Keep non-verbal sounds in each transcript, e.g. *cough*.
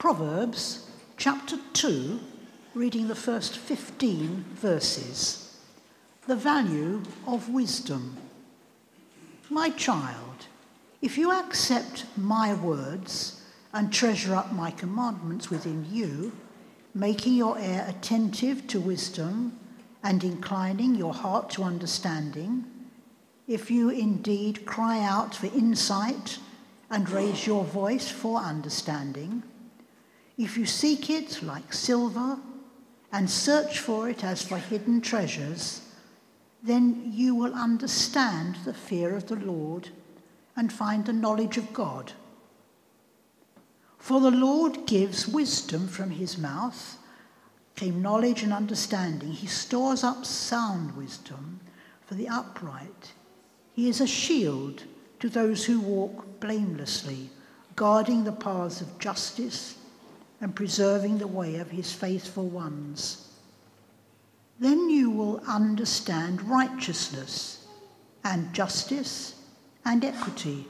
Proverbs chapter 2, reading the first 15 verses. The value of wisdom. My child, if you accept my words and treasure up my commandments within you, making your ear attentive to wisdom and inclining your heart to understanding, if you indeed cry out for insight and raise your voice for understanding, if you seek it like silver and search for it as for hidden treasures, then you will understand the fear of the Lord and find the knowledge of God. For the Lord gives wisdom from his mouth, came knowledge and understanding. He stores up sound wisdom for the upright. He is a shield to those who walk blamelessly, guarding the paths of justice and preserving the way of his faithful ones. Then you will understand righteousness and justice and equity,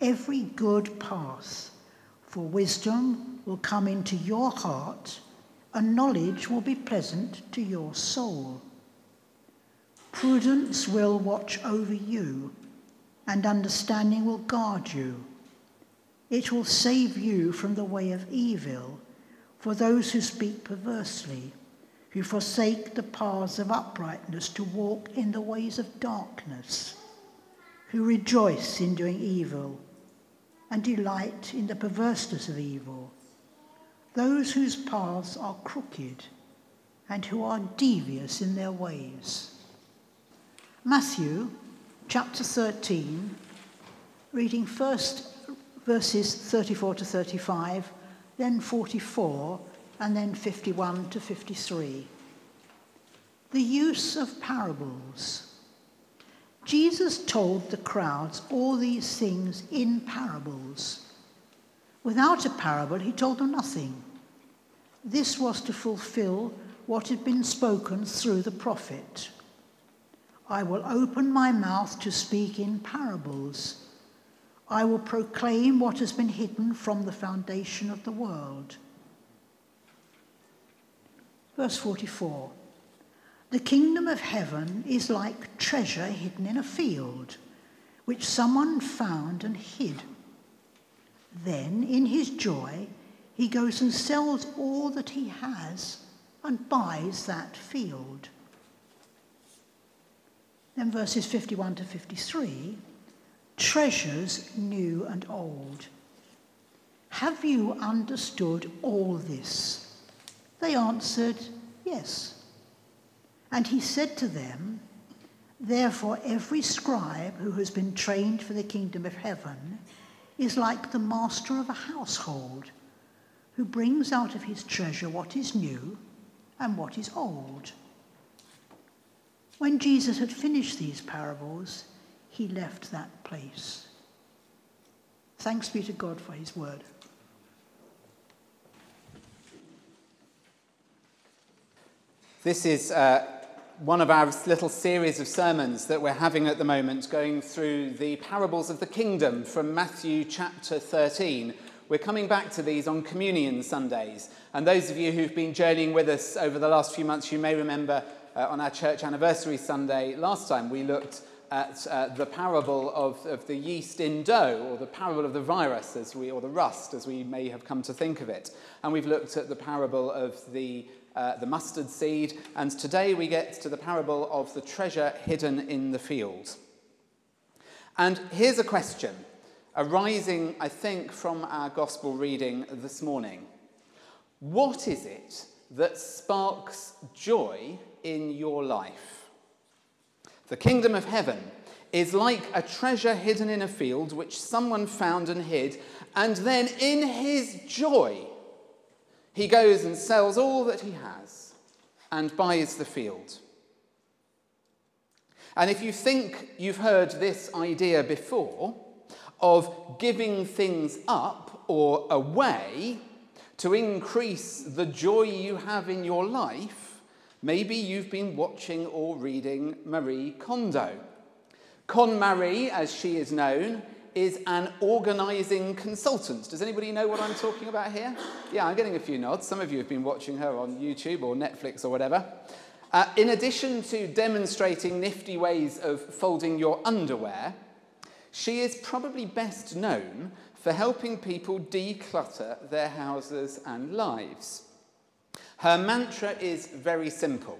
every good path. For wisdom will come into your heart, and knowledge will be pleasant to your soul. Prudence will watch over you, and understanding will guard you. It will save you from the way of evil, for those who speak perversely who forsake the paths of uprightness to walk in the ways of darkness, who rejoice in doing evil and delight in the perverseness of evil, those whose paths are crooked and who are devious in their ways. Matthew chapter 13, reading first verses 34 to 35, then 44 and then 51 to 53. The use of parables. Jesus told the crowds all these things in parables. Without a parable, he told them nothing. This was to fulfill what had been spoken through the prophet. I will open my mouth to speak in parables. I will proclaim what has been hidden from the foundation of the world. Verse 44 The kingdom of heaven is like treasure hidden in a field, which someone found and hid. Then, in his joy, he goes and sells all that he has and buys that field. Then, verses 51 to 53 treasures new and old. Have you understood all this? They answered, Yes. And he said to them, Therefore, every scribe who has been trained for the kingdom of heaven is like the master of a household who brings out of his treasure what is new and what is old. When Jesus had finished these parables, he left that place. Thanks be to God for his word. This is uh, one of our little series of sermons that we're having at the moment, going through the parables of the kingdom from Matthew chapter 13. We're coming back to these on Communion Sundays. And those of you who've been journeying with us over the last few months, you may remember uh, on our church anniversary Sunday last time, we looked at uh, the parable of, of the yeast in dough, or the parable of the virus, as we, or the rust, as we may have come to think of it. And we've looked at the parable of the uh, the mustard seed, and today we get to the parable of the treasure hidden in the field. And here's a question arising, I think, from our gospel reading this morning. What is it that sparks joy in your life? The kingdom of heaven is like a treasure hidden in a field which someone found and hid, and then in his joy, he goes and sells all that he has and buys the field. And if you think you've heard this idea before of giving things up or away to increase the joy you have in your life, maybe you've been watching or reading Marie Kondo. KonMari, as she is known, is an organizing consultant. Does anybody know what I'm talking about here? Yeah, I'm getting a few nods. Some of you have been watching her on YouTube or Netflix or whatever. Uh, in addition to demonstrating nifty ways of folding your underwear, she is probably best known for helping people declutter their houses and lives. Her mantra is very simple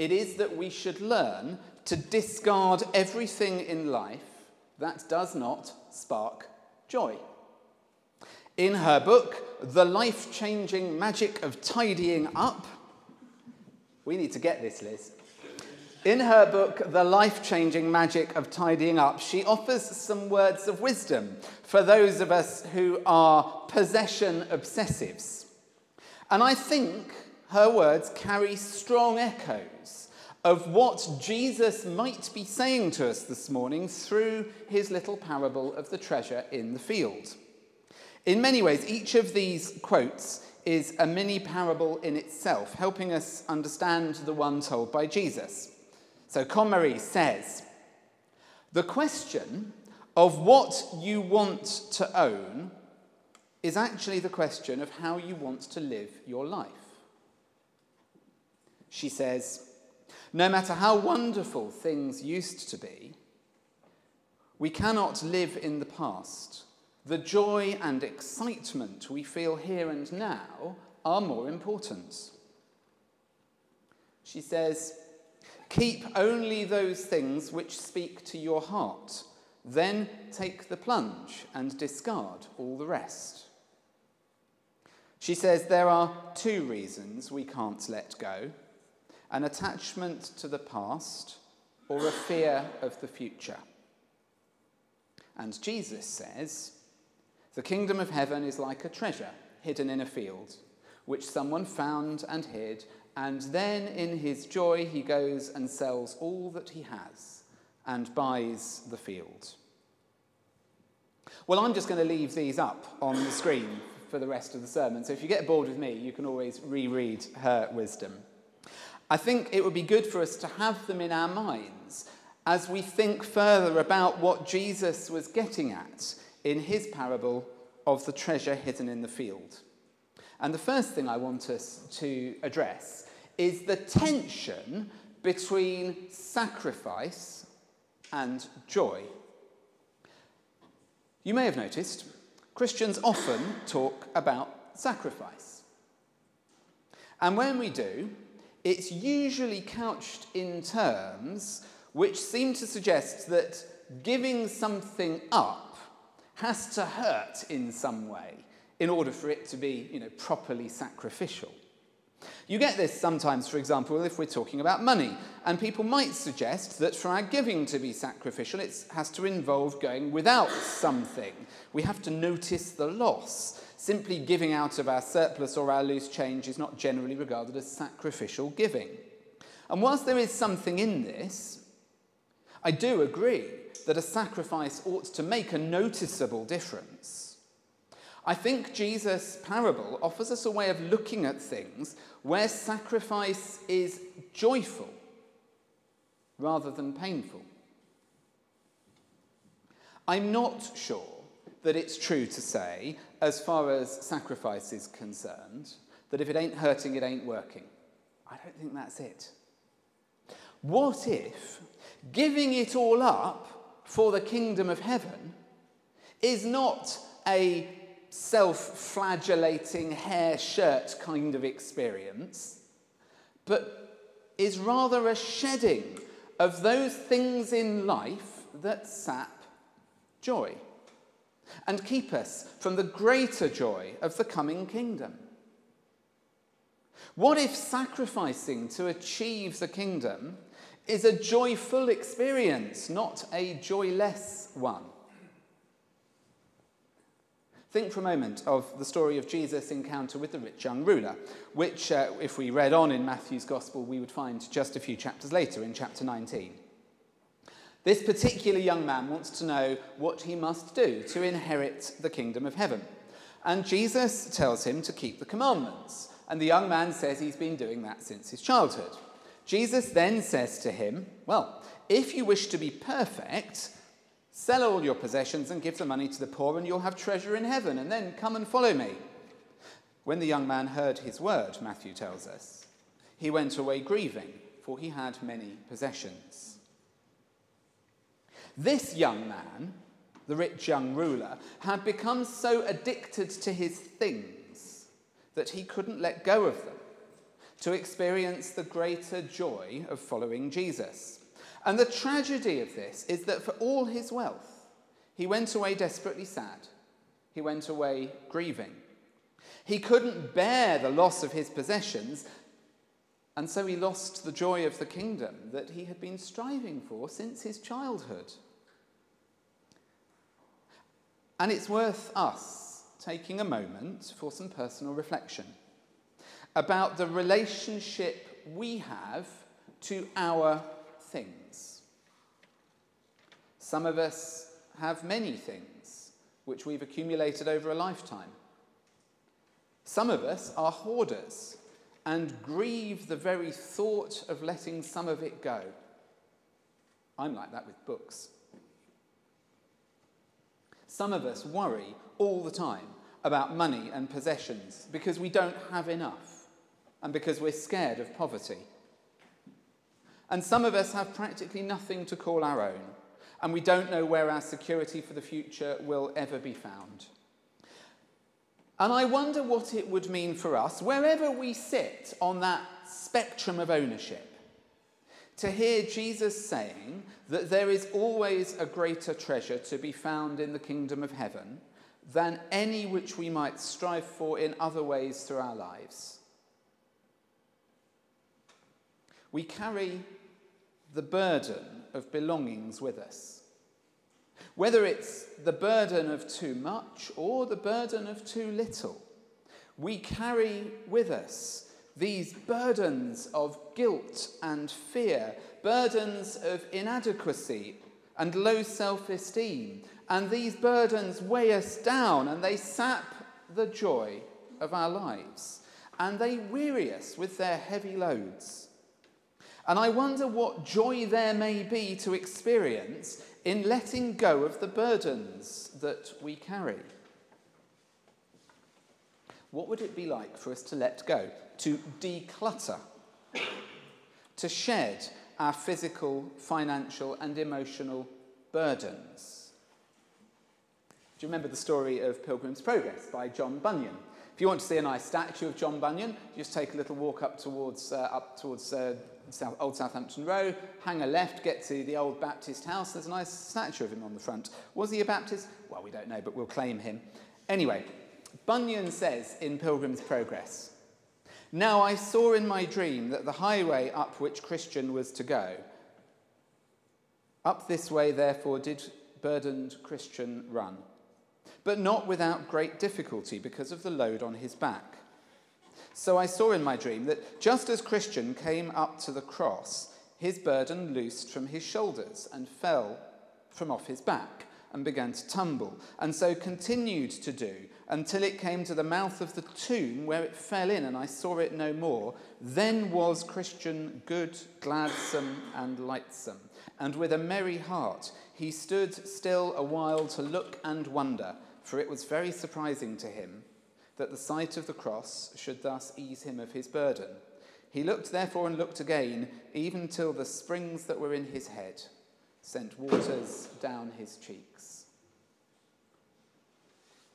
it is that we should learn to discard everything in life that does not spark joy. In her book, The Life Changing Magic of Tidying Up, we need to get this, Liz. In her book, The Life Changing Magic of Tidying Up, she offers some words of wisdom for those of us who are possession obsessives. And I think her words carry strong echoes of what Jesus might be saying to us this morning through his little parable of the treasure in the field. In many ways, each of these quotes is a mini parable in itself, helping us understand the one told by Jesus. So, KonMari says, The question of what you want to own is actually the question of how you want to live your life. She says, no matter how wonderful things used to be, we cannot live in the past. The joy and excitement we feel here and now are more important. She says, Keep only those things which speak to your heart. Then take the plunge and discard all the rest. She says there are two reasons we can't let go an attachment to the past, or a fear of the future. And Jesus says, The kingdom of heaven is like a treasure hidden in a field, which someone found and hid, and then in his joy he goes and sells all that he has and buys the field. Well, I'm just going to leave these up on the screen for the rest of the sermon. So if you get bored with me, you can always reread her wisdom. I think it would be good for us to have them in our minds as we think further about what Jesus was getting at in his parable of the treasure hidden in the field. And the first thing I want us to address is the tension between sacrifice and joy. You may have noticed Christians often talk about sacrifice. And when we do, it's usually couched in terms which seem to suggest that giving something up has to hurt in some way in order for it to be you know, properly sacrificial. You get this sometimes, for example, if we're talking about money, and people might suggest that for our giving to be sacrificial, it has to involve going without something. We have to notice the loss. Simply giving out of our surplus or our loose change is not generally regarded as sacrificial giving. And whilst there is something in this, I do agree that a sacrifice ought to make a noticeable difference. I think Jesus' parable offers us a way of looking at things where sacrifice is joyful rather than painful. I'm not sure that it's true to say, as far as sacrifice is concerned, that if it ain't hurting, it ain't working. I don't think that's it. What if giving it all up for the kingdom of heaven is not a self flagellating hair shirt kind of experience, but is rather a shedding of those things in life that sap joy? and keep us from the greater joy of the coming kingdom? What if sacrificing to achieve the kingdom is a joyful experience, not a joyless one? Think for a moment of the story of Jesus' encounter with the rich young ruler, which, uh, if we read on in Matthew's Gospel, we would find just a few chapters later in chapter 19. This particular young man wants to know what he must do to inherit the kingdom of heaven. And Jesus tells him to keep the commandments. And the young man says he's been doing that since his childhood. Jesus then says to him, Well, if you wish to be perfect, Sell all your possessions and give the money to the poor, and you'll have treasure in heaven, and then come and follow me. When the young man heard his word, Matthew tells us, he went away grieving, for he had many possessions. This young man, the rich young ruler, had become so addicted to his things that he couldn't let go of them to experience the greater joy of following Jesus. And the tragedy of this is that for all his wealth, he went away desperately sad. He went away grieving. He couldn't bear the loss of his possessions, and so he lost the joy of the kingdom that he had been striving for since his childhood. And it's worth us taking a moment for some personal reflection about the relationship we have to our things. Some of us have many things which we've accumulated over a lifetime. Some of us are hoarders and grieve the very thought of letting some of it go. I'm like that with books. Some of us worry all the time about money and possessions because we don't have enough and because we're scared of poverty. And some of us have practically nothing to call our own, and we don't know where our security for the future will ever be found. And I wonder what it would mean for us, wherever we sit on that spectrum of ownership, to hear Jesus saying that there is always a greater treasure to be found in the kingdom of heaven than any which we might strive for in other ways through our lives. We carry the burden of belongings with us. Whether it's the burden of too much or the burden of too little, we carry with us these burdens of guilt and fear, burdens of inadequacy and low self esteem. And these burdens weigh us down and they sap the joy of our lives. And they weary us with their heavy loads. And I wonder what joy there may be to experience in letting go of the burdens that we carry. What would it be like for us to let go? to declutter, to shed our physical, financial, and emotional burdens. Do you remember the story of Pilgrim's Progress by John Bunyan? If you want to see a nice statue of John Bunyan, just take a little walk up towards, uh, up towards uh, South, Old Southampton Row, hang a left, get to the old Baptist house. There's a nice statue of him on the front. Was he a Baptist? Well, we don't know, but we'll claim him. Anyway, Bunyan says in Pilgrim's Progress, now I saw in my dream that the highway up which Christian was to go, up this way, therefore, did burdened Christian run, but not without great difficulty because of the load on his back. So I saw in my dream that just as Christian came up to the cross, his burden loosed from his shoulders and fell from off his back and began to tumble, and so continued to do until it came to the mouth of the tomb where it fell in, and I saw it no more. Then was Christian good, gladsome, and lightsome, and with a merry heart he stood still a while to look and wonder, for it was very surprising to him that the sight of the cross should thus ease him of his burden. He looked therefore and looked again, even till the springs that were in his head sent waters down his cheeks.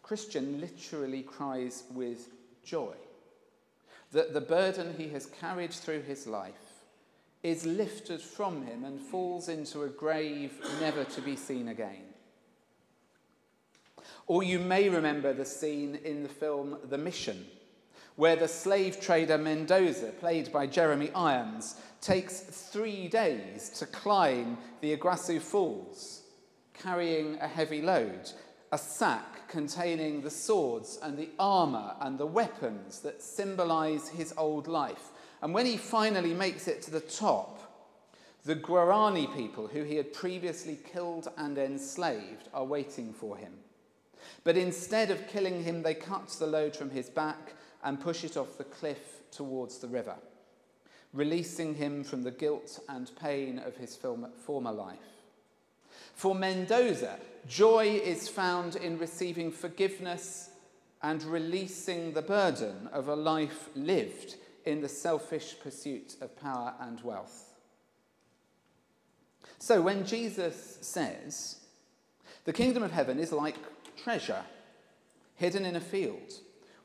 Christian literally cries with joy that the burden he has carried through his life is lifted from him and falls into a grave never to be seen again. Or you may remember the scene in the film The Mission, where the slave trader Mendoza, played by Jeremy Irons, takes three days to climb the Iguazu Falls, carrying a heavy load, a sack containing the swords and the armour and the weapons that symbolize his old life. And when he finally makes it to the top, the Guarani people, who he had previously killed and enslaved, are waiting for him. But instead of killing him, they cut the load from his back and push it off the cliff towards the river, releasing him from the guilt and pain of his former life. For Mendoza, joy is found in receiving forgiveness and releasing the burden of a life lived in the selfish pursuit of power and wealth. So when Jesus says, the kingdom of heaven is like treasure hidden in a field,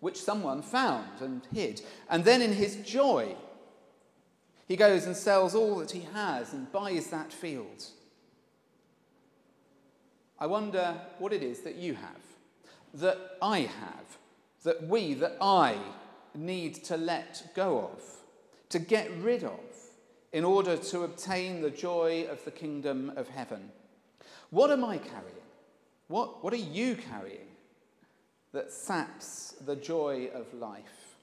which someone found and hid, and then in his joy, he goes and sells all that he has and buys that field. I wonder what it is that you have, that I have, that we, that I need to let go of, to get rid of, in order to obtain the joy of the kingdom of heaven. What am I carrying? What, what are you carrying that saps the joy of life?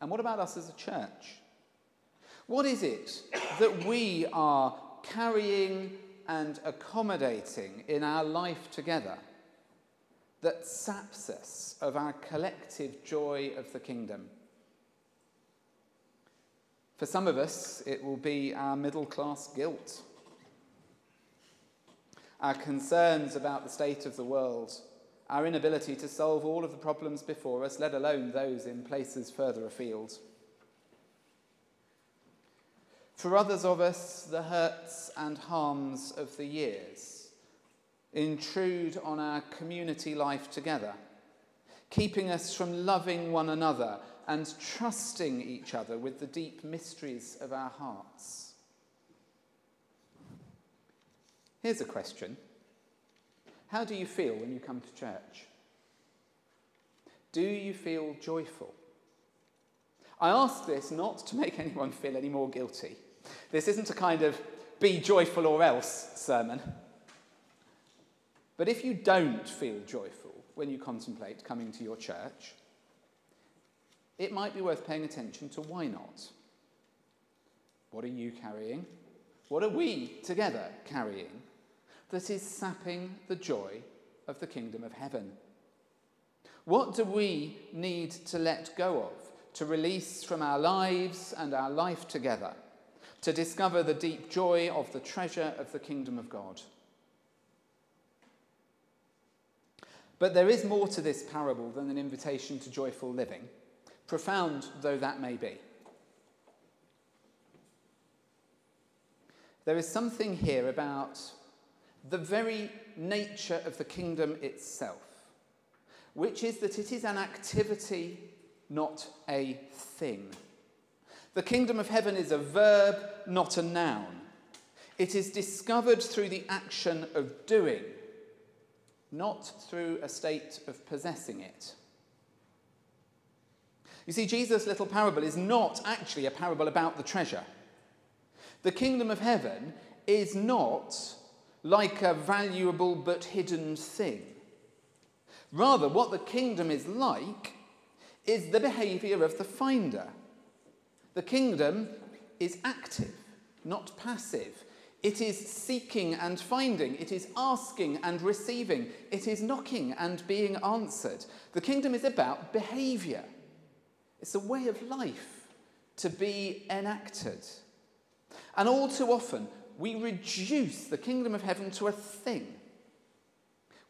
And what about us as a church? What is it that we are carrying and accommodating in our life together that saps us of our collective joy of the kingdom? For some of us, it will be our middle class guilt, our concerns about the state of the world, our inability to solve all of the problems before us, let alone those in places further afield. For others of us, the hurts and harms of the years intrude on our community life together, keeping us from loving one another and trusting each other with the deep mysteries of our hearts. Here's a question How do you feel when you come to church? Do you feel joyful? I ask this not to make *laughs* anyone feel any more guilty. This isn't a kind of be joyful or else sermon. But if you don't feel joyful when you contemplate coming to your church, it might be worth paying attention to why not. What are you carrying? What are we together carrying that is sapping the joy of the kingdom of heaven? What do we need to let go of, to release from our lives and our life together, to discover the deep joy of the treasure of the kingdom of God? But there is more to this parable than an invitation to joyful living profound though that may be. There is something here about the very nature of the kingdom itself, which is that it is an activity, not a thing. The kingdom of heaven is a verb, not a noun. It is discovered through the action of doing, not through a state of possessing it. You see, Jesus' little parable is not actually a parable about the treasure. The kingdom of heaven is not like a valuable but hidden thing. Rather, what the kingdom is like is the behavior of the finder. The kingdom is active, not passive. It is seeking and finding. It is asking and receiving. It is knocking and being answered. The kingdom is about behavior. It's a way of life to be enacted. And all too often, we reduce the kingdom of heaven to a thing.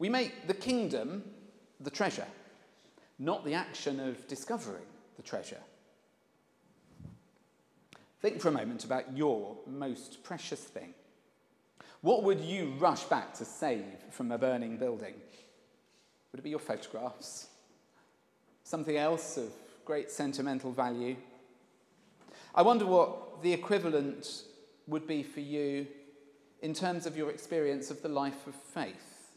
We make the kingdom the treasure, not the action of discovering the treasure. Think for a moment about your most precious thing. What would you rush back to save from a burning building? Would it be your photographs? Something else of great sentimental value. I wonder what the equivalent would be for you in terms of your experience of the life of faith.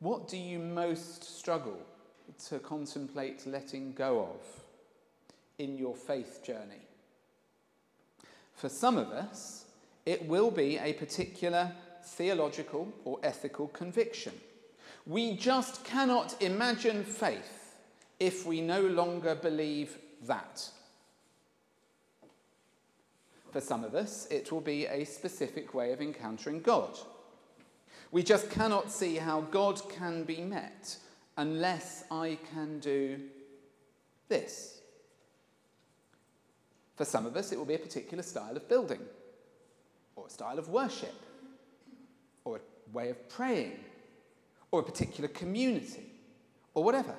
What do you most struggle to contemplate letting go of in your faith journey? For some of us, it will be a particular theological or ethical conviction. We just cannot imagine faith if we no longer believe that. For some of us, it will be a specific way of encountering God. We just cannot see how God can be met unless I can do this. For some of us, it will be a particular style of building, or a style of worship, or a way of praying, or a particular community, or whatever.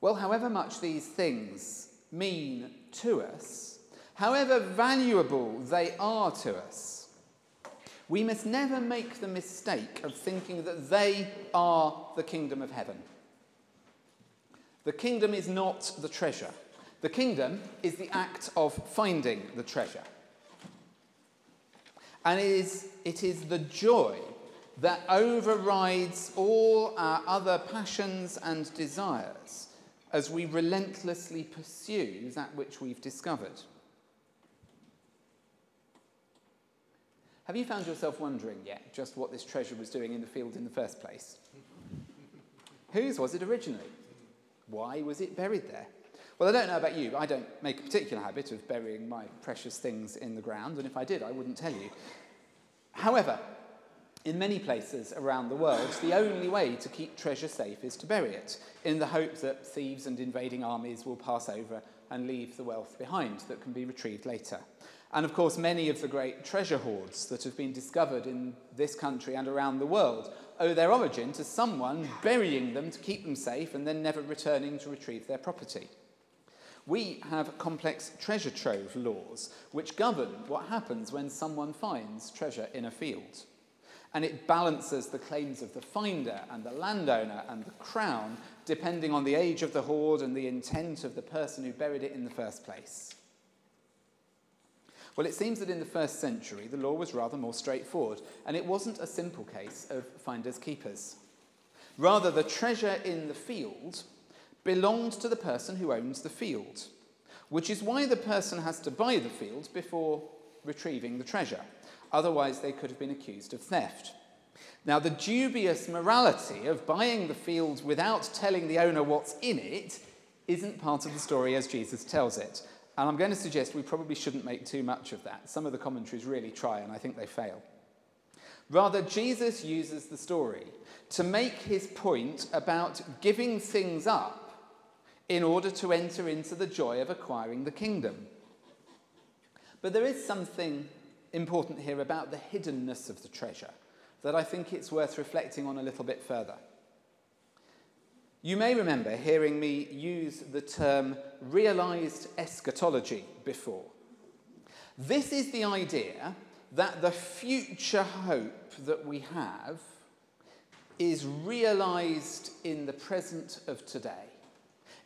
Well, however much these things mean to us, however valuable they are to us, we must never make the mistake of thinking that they are the kingdom of heaven. The kingdom is not the treasure. The kingdom is the act of finding the treasure. And it is, it is the joy that overrides all our other passions and desires as we relentlessly pursue that which we've discovered. Have you found yourself wondering yet just what this treasure was doing in the field in the first place? *laughs* Whose was it originally? Why was it buried there? Well, I don't know about you, but I don't make a particular habit of burying my precious things in the ground, and if I did, I wouldn't tell you. However, in many places around the world, the only way to keep treasure safe is to bury it, in the hope that thieves and invading armies will pass over and leave the wealth behind that can be retrieved later. And of course, many of the great treasure hoards that have been discovered in this country and around the world owe their origin to someone burying them to keep them safe and then never returning to retrieve their property. We have complex treasure trove laws which govern what happens when someone finds treasure in a field. And it balances the claims of the finder and the landowner and the crown depending on the age of the hoard and the intent of the person who buried it in the first place. Well, it seems that in the first century, the law was rather more straightforward, and it wasn't a simple case of finders keepers. Rather, the treasure in the field belonged to the person who owns the field, which is why the person has to buy the field before retrieving the treasure. Otherwise, they could have been accused of theft. Now, the dubious morality of buying the field without telling the owner what's in it isn't part of the story as Jesus tells it. And I'm going to suggest we probably shouldn't make too much of that. Some of the commentaries really try, and I think they fail. Rather, Jesus uses the story to make his point about giving things up in order to enter into the joy of acquiring the kingdom. But there is something important here about the hiddenness of the treasure that I think it's worth reflecting on a little bit further. You may remember hearing me use the term realized eschatology before. This is the idea that the future hope that we have is realized in the present of today.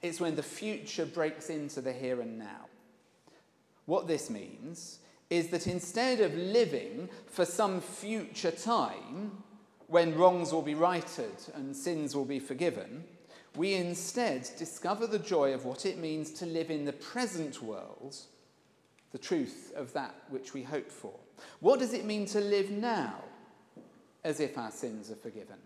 It's when the future breaks into the here and now. What this means is that instead of living for some future time when wrongs will be righted and sins will be forgiven, we instead discover the joy of what it means to live in the present world, the truth of that which we hope for. What does it mean to live now as if our sins are forgiven?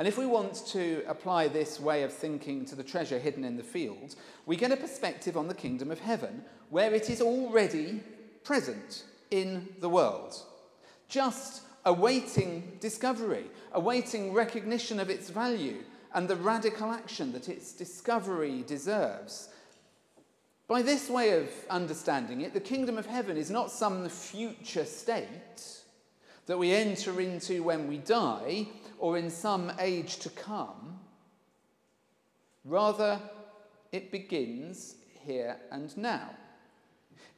And if we want to apply this way of thinking to the treasure hidden in the field, we get a perspective on the kingdom of heaven, where it is already present in the world, just awaiting discovery, awaiting recognition of its value, and the radical action that its discovery deserves. By this way of understanding it, the kingdom of heaven is not some future state that we enter into when we die or in some age to come. Rather, it begins here and now.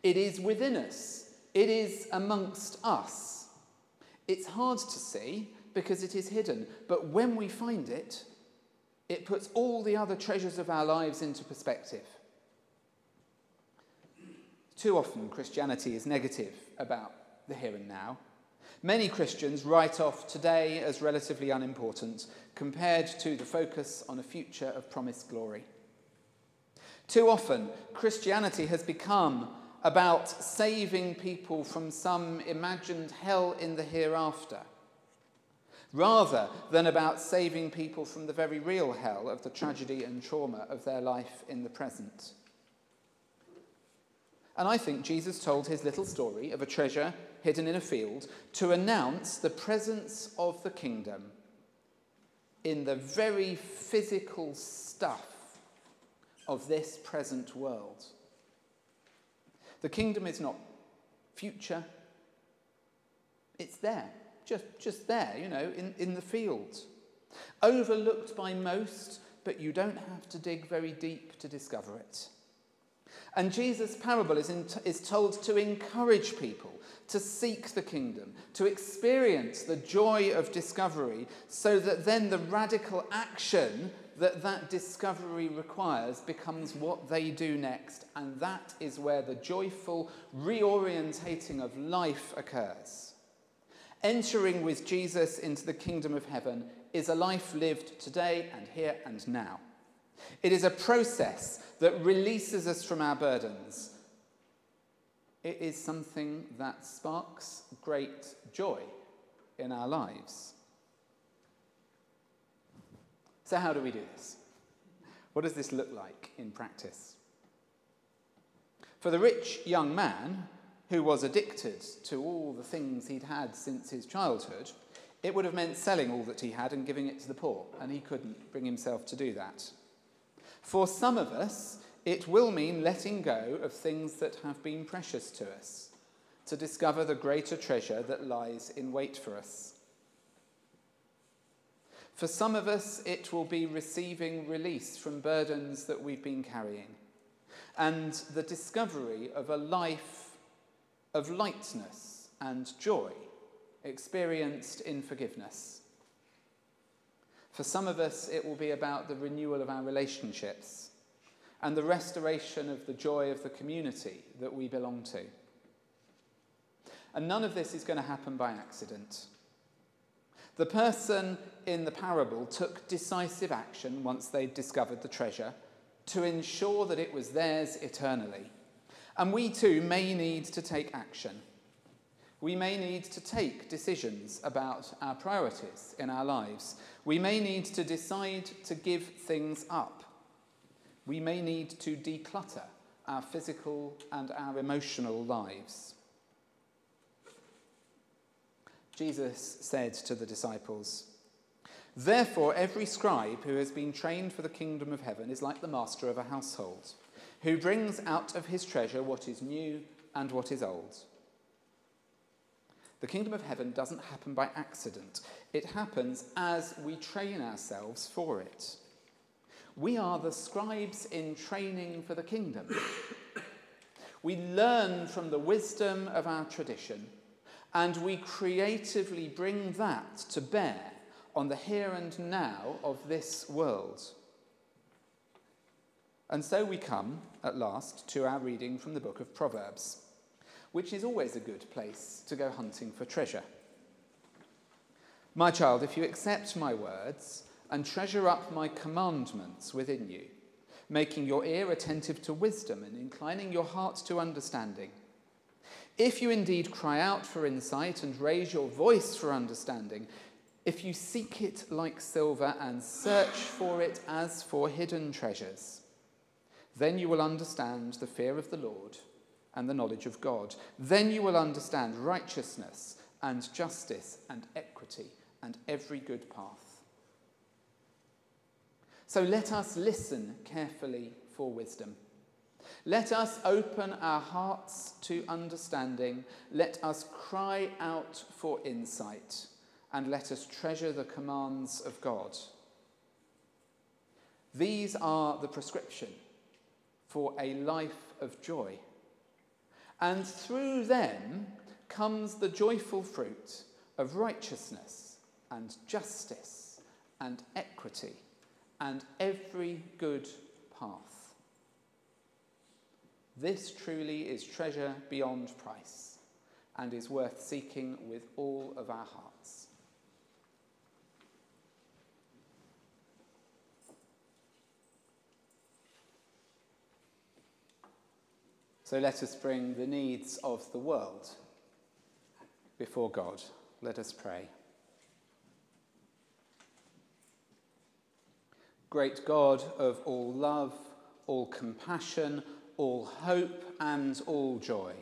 It is within us, it is amongst us. It's hard to see because it is hidden, but when we find it, it puts all the other treasures of our lives into perspective. Too often, Christianity is negative about the here and now. Many Christians write off today as relatively unimportant compared to the focus on a future of promised glory. Too often, Christianity has become about saving people from some imagined hell in the hereafter rather than about saving people from the very real hell of the tragedy and trauma of their life in the present. And I think Jesus told his little story of a treasure hidden in a field to announce the presence of the kingdom in the very physical stuff of this present world. The kingdom is not future, it's there, just, just there, you know, in, in the field. Overlooked by most, but you don't have to dig very deep to discover it. And Jesus' parable is, in, is told to encourage people to seek the kingdom, to experience the joy of discovery, so that then the radical action that that discovery requires becomes what they do next. And that is where the joyful reorientating of life occurs. Entering with Jesus into the kingdom of heaven is a life lived today and here and now. It is a process that releases us from our burdens. It is something that sparks great joy in our lives. So, how do we do this? What does this look like in practice? For the rich young man who was addicted to all the things he'd had since his childhood, it would have meant selling all that he had and giving it to the poor, and he couldn't bring himself to do that. For some of us, it will mean letting go of things that have been precious to us to discover the greater treasure that lies in wait for us. For some of us, it will be receiving release from burdens that we've been carrying and the discovery of a life of lightness and joy experienced in forgiveness. For some of us, it will be about the renewal of our relationships and the restoration of the joy of the community that we belong to. And none of this is going to happen by accident. The person in the parable took decisive action once they'd discovered the treasure to ensure that it was theirs eternally. And we too may need to take action. We may need to take decisions about our priorities in our lives. We may need to decide to give things up. We may need to declutter our physical and our emotional lives. Jesus said to the disciples, Therefore, every scribe who has been trained for the kingdom of heaven is like the master of a household, who brings out of his treasure what is new and what is old. The kingdom of heaven doesn't happen by accident, it happens as we train ourselves for it. We are the scribes in training for the kingdom. We learn from the wisdom of our tradition and we creatively bring that to bear on the here and now of this world. And so we come, at last, to our reading from the book of Proverbs which is always a good place to go hunting for treasure. My child, if you accept my words and treasure up my commandments within you, making your ear attentive to wisdom and inclining your heart to understanding, if you indeed cry out for insight and raise your voice for understanding, if you seek it like silver and search for it as for hidden treasures, then you will understand the fear of the Lord and the knowledge of God. Then you will understand righteousness and justice and equity and every good path. So let us listen carefully for wisdom. Let us open our hearts to understanding. Let us cry out for insight. And let us treasure the commands of God. These are the prescription for a life of joy. And through them comes the joyful fruit of righteousness and justice and equity and every good path. This truly is treasure beyond price and is worth seeking with all of our hearts. So let us bring the needs of the world before God. Let us pray. Great God of all love, all compassion, all hope, and all joy.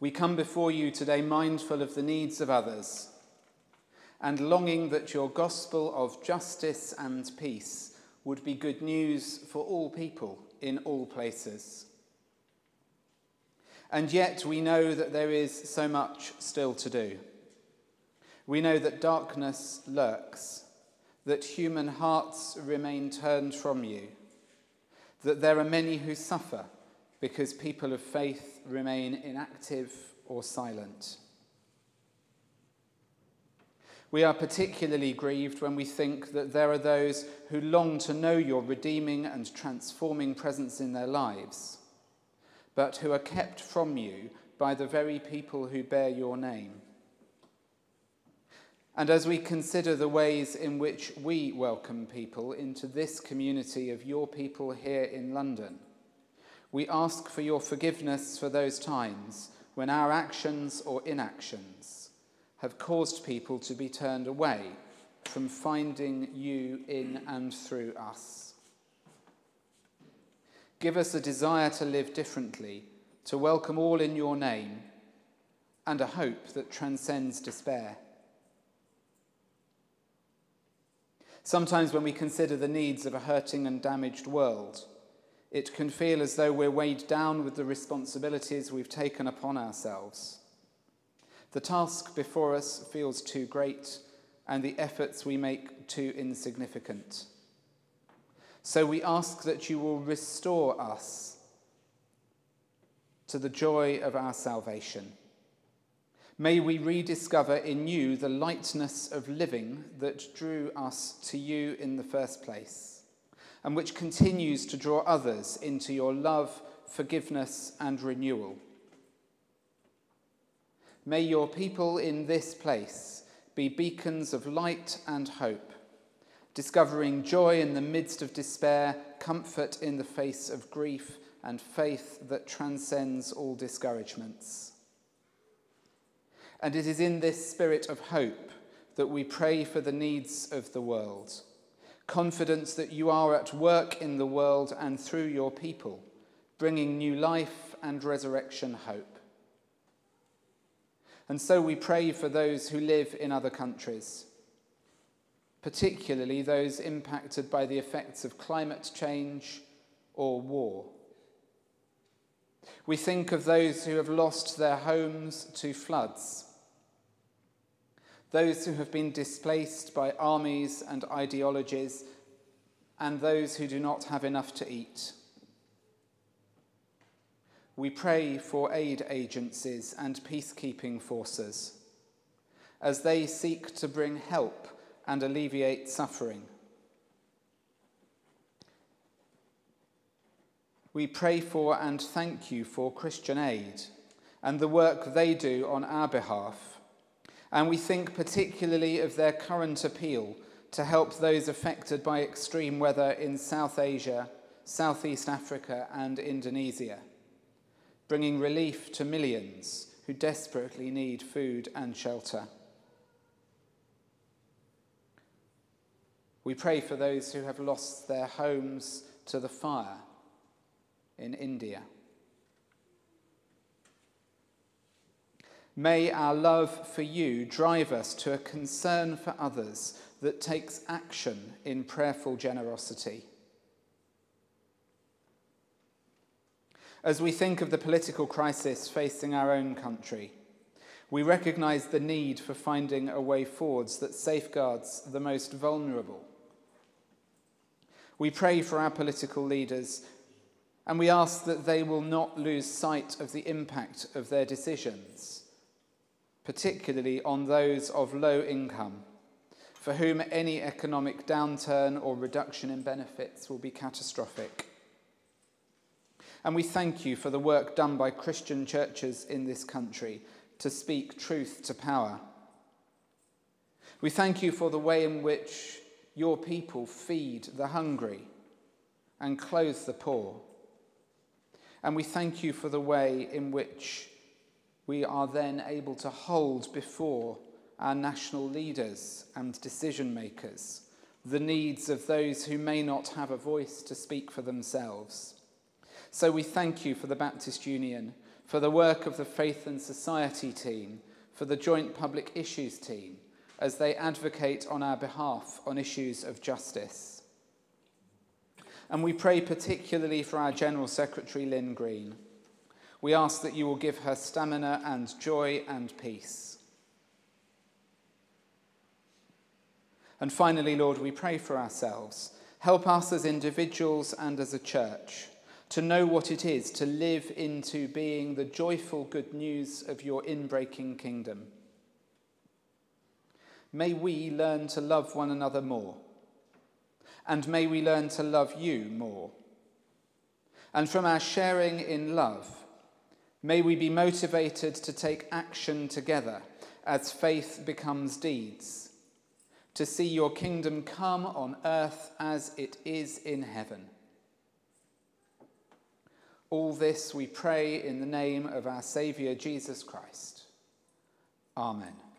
We come before you today mindful of the needs of others and longing that your gospel of justice and peace would be good news for all people in all places. And yet we know that there is so much still to do. We know that darkness lurks, that human hearts remain turned from you, that there are many who suffer because people of faith remain inactive or silent. We are particularly grieved when we think that there are those who long to know your redeeming and transforming presence in their lives, but who are kept from you by the very people who bear your name. And as we consider the ways in which we welcome people into this community of your people here in London, we ask for your forgiveness for those times when our actions or inactions have caused people to be turned away from finding you in and through us. Give us a desire to live differently, to welcome all in your name, and a hope that transcends despair. Sometimes, when we consider the needs of a hurting and damaged world, it can feel as though we're weighed down with the responsibilities we've taken upon ourselves. The task before us feels too great, and the efforts we make too insignificant. So we ask that you will restore us to the joy of our salvation. May we rediscover in you the lightness of living that drew us to you in the first place, and which continues to draw others into your love, forgiveness, and renewal. May your people in this place be beacons of light and hope, discovering joy in the midst of despair, comfort in the face of grief, and faith that transcends all discouragements. And it is in this spirit of hope that we pray for the needs of the world, confidence that you are at work in the world and through your people, bringing new life and resurrection hope. And so we pray for those who live in other countries, particularly those impacted by the effects of climate change or war. We think of those who have lost their homes to floods, those who have been displaced by armies and ideologies, and those who do not have enough to eat. We pray for aid agencies and peacekeeping forces as they seek to bring help and alleviate suffering. We pray for and thank you for Christian Aid and the work they do on our behalf. And we think particularly of their current appeal to help those affected by extreme weather in South Asia, Southeast Africa, and Indonesia bringing relief to millions who desperately need food and shelter. We pray for those who have lost their homes to the fire in India. May our love for you drive us to a concern for others that takes action in prayerful generosity. As we think of the political crisis facing our own country, we recognize the need for finding a way forwards that safeguards the most vulnerable. We pray for our political leaders and we ask that they will not lose sight of the impact of their decisions, particularly on those of low income, for whom any economic downturn or reduction in benefits will be catastrophic. And we thank you for the work done by Christian churches in this country to speak truth to power. We thank you for the way in which your people feed the hungry and clothe the poor. And we thank you for the way in which we are then able to hold before our national leaders and decision makers the needs of those who may not have a voice to speak for themselves. So we thank you for the Baptist Union, for the work of the Faith and Society team, for the Joint Public Issues team, as they advocate on our behalf on issues of justice. And we pray particularly for our General Secretary, Lynn Green. We ask that you will give her stamina and joy and peace. And finally, Lord, we pray for ourselves. Help us as individuals and as a church to know what it is to live into being the joyful good news of your inbreaking kingdom. May we learn to love one another more, and may we learn to love you more. And from our sharing in love, may we be motivated to take action together as faith becomes deeds, to see your kingdom come on earth as it is in heaven. All this we pray in the name of our Saviour Jesus Christ. Amen.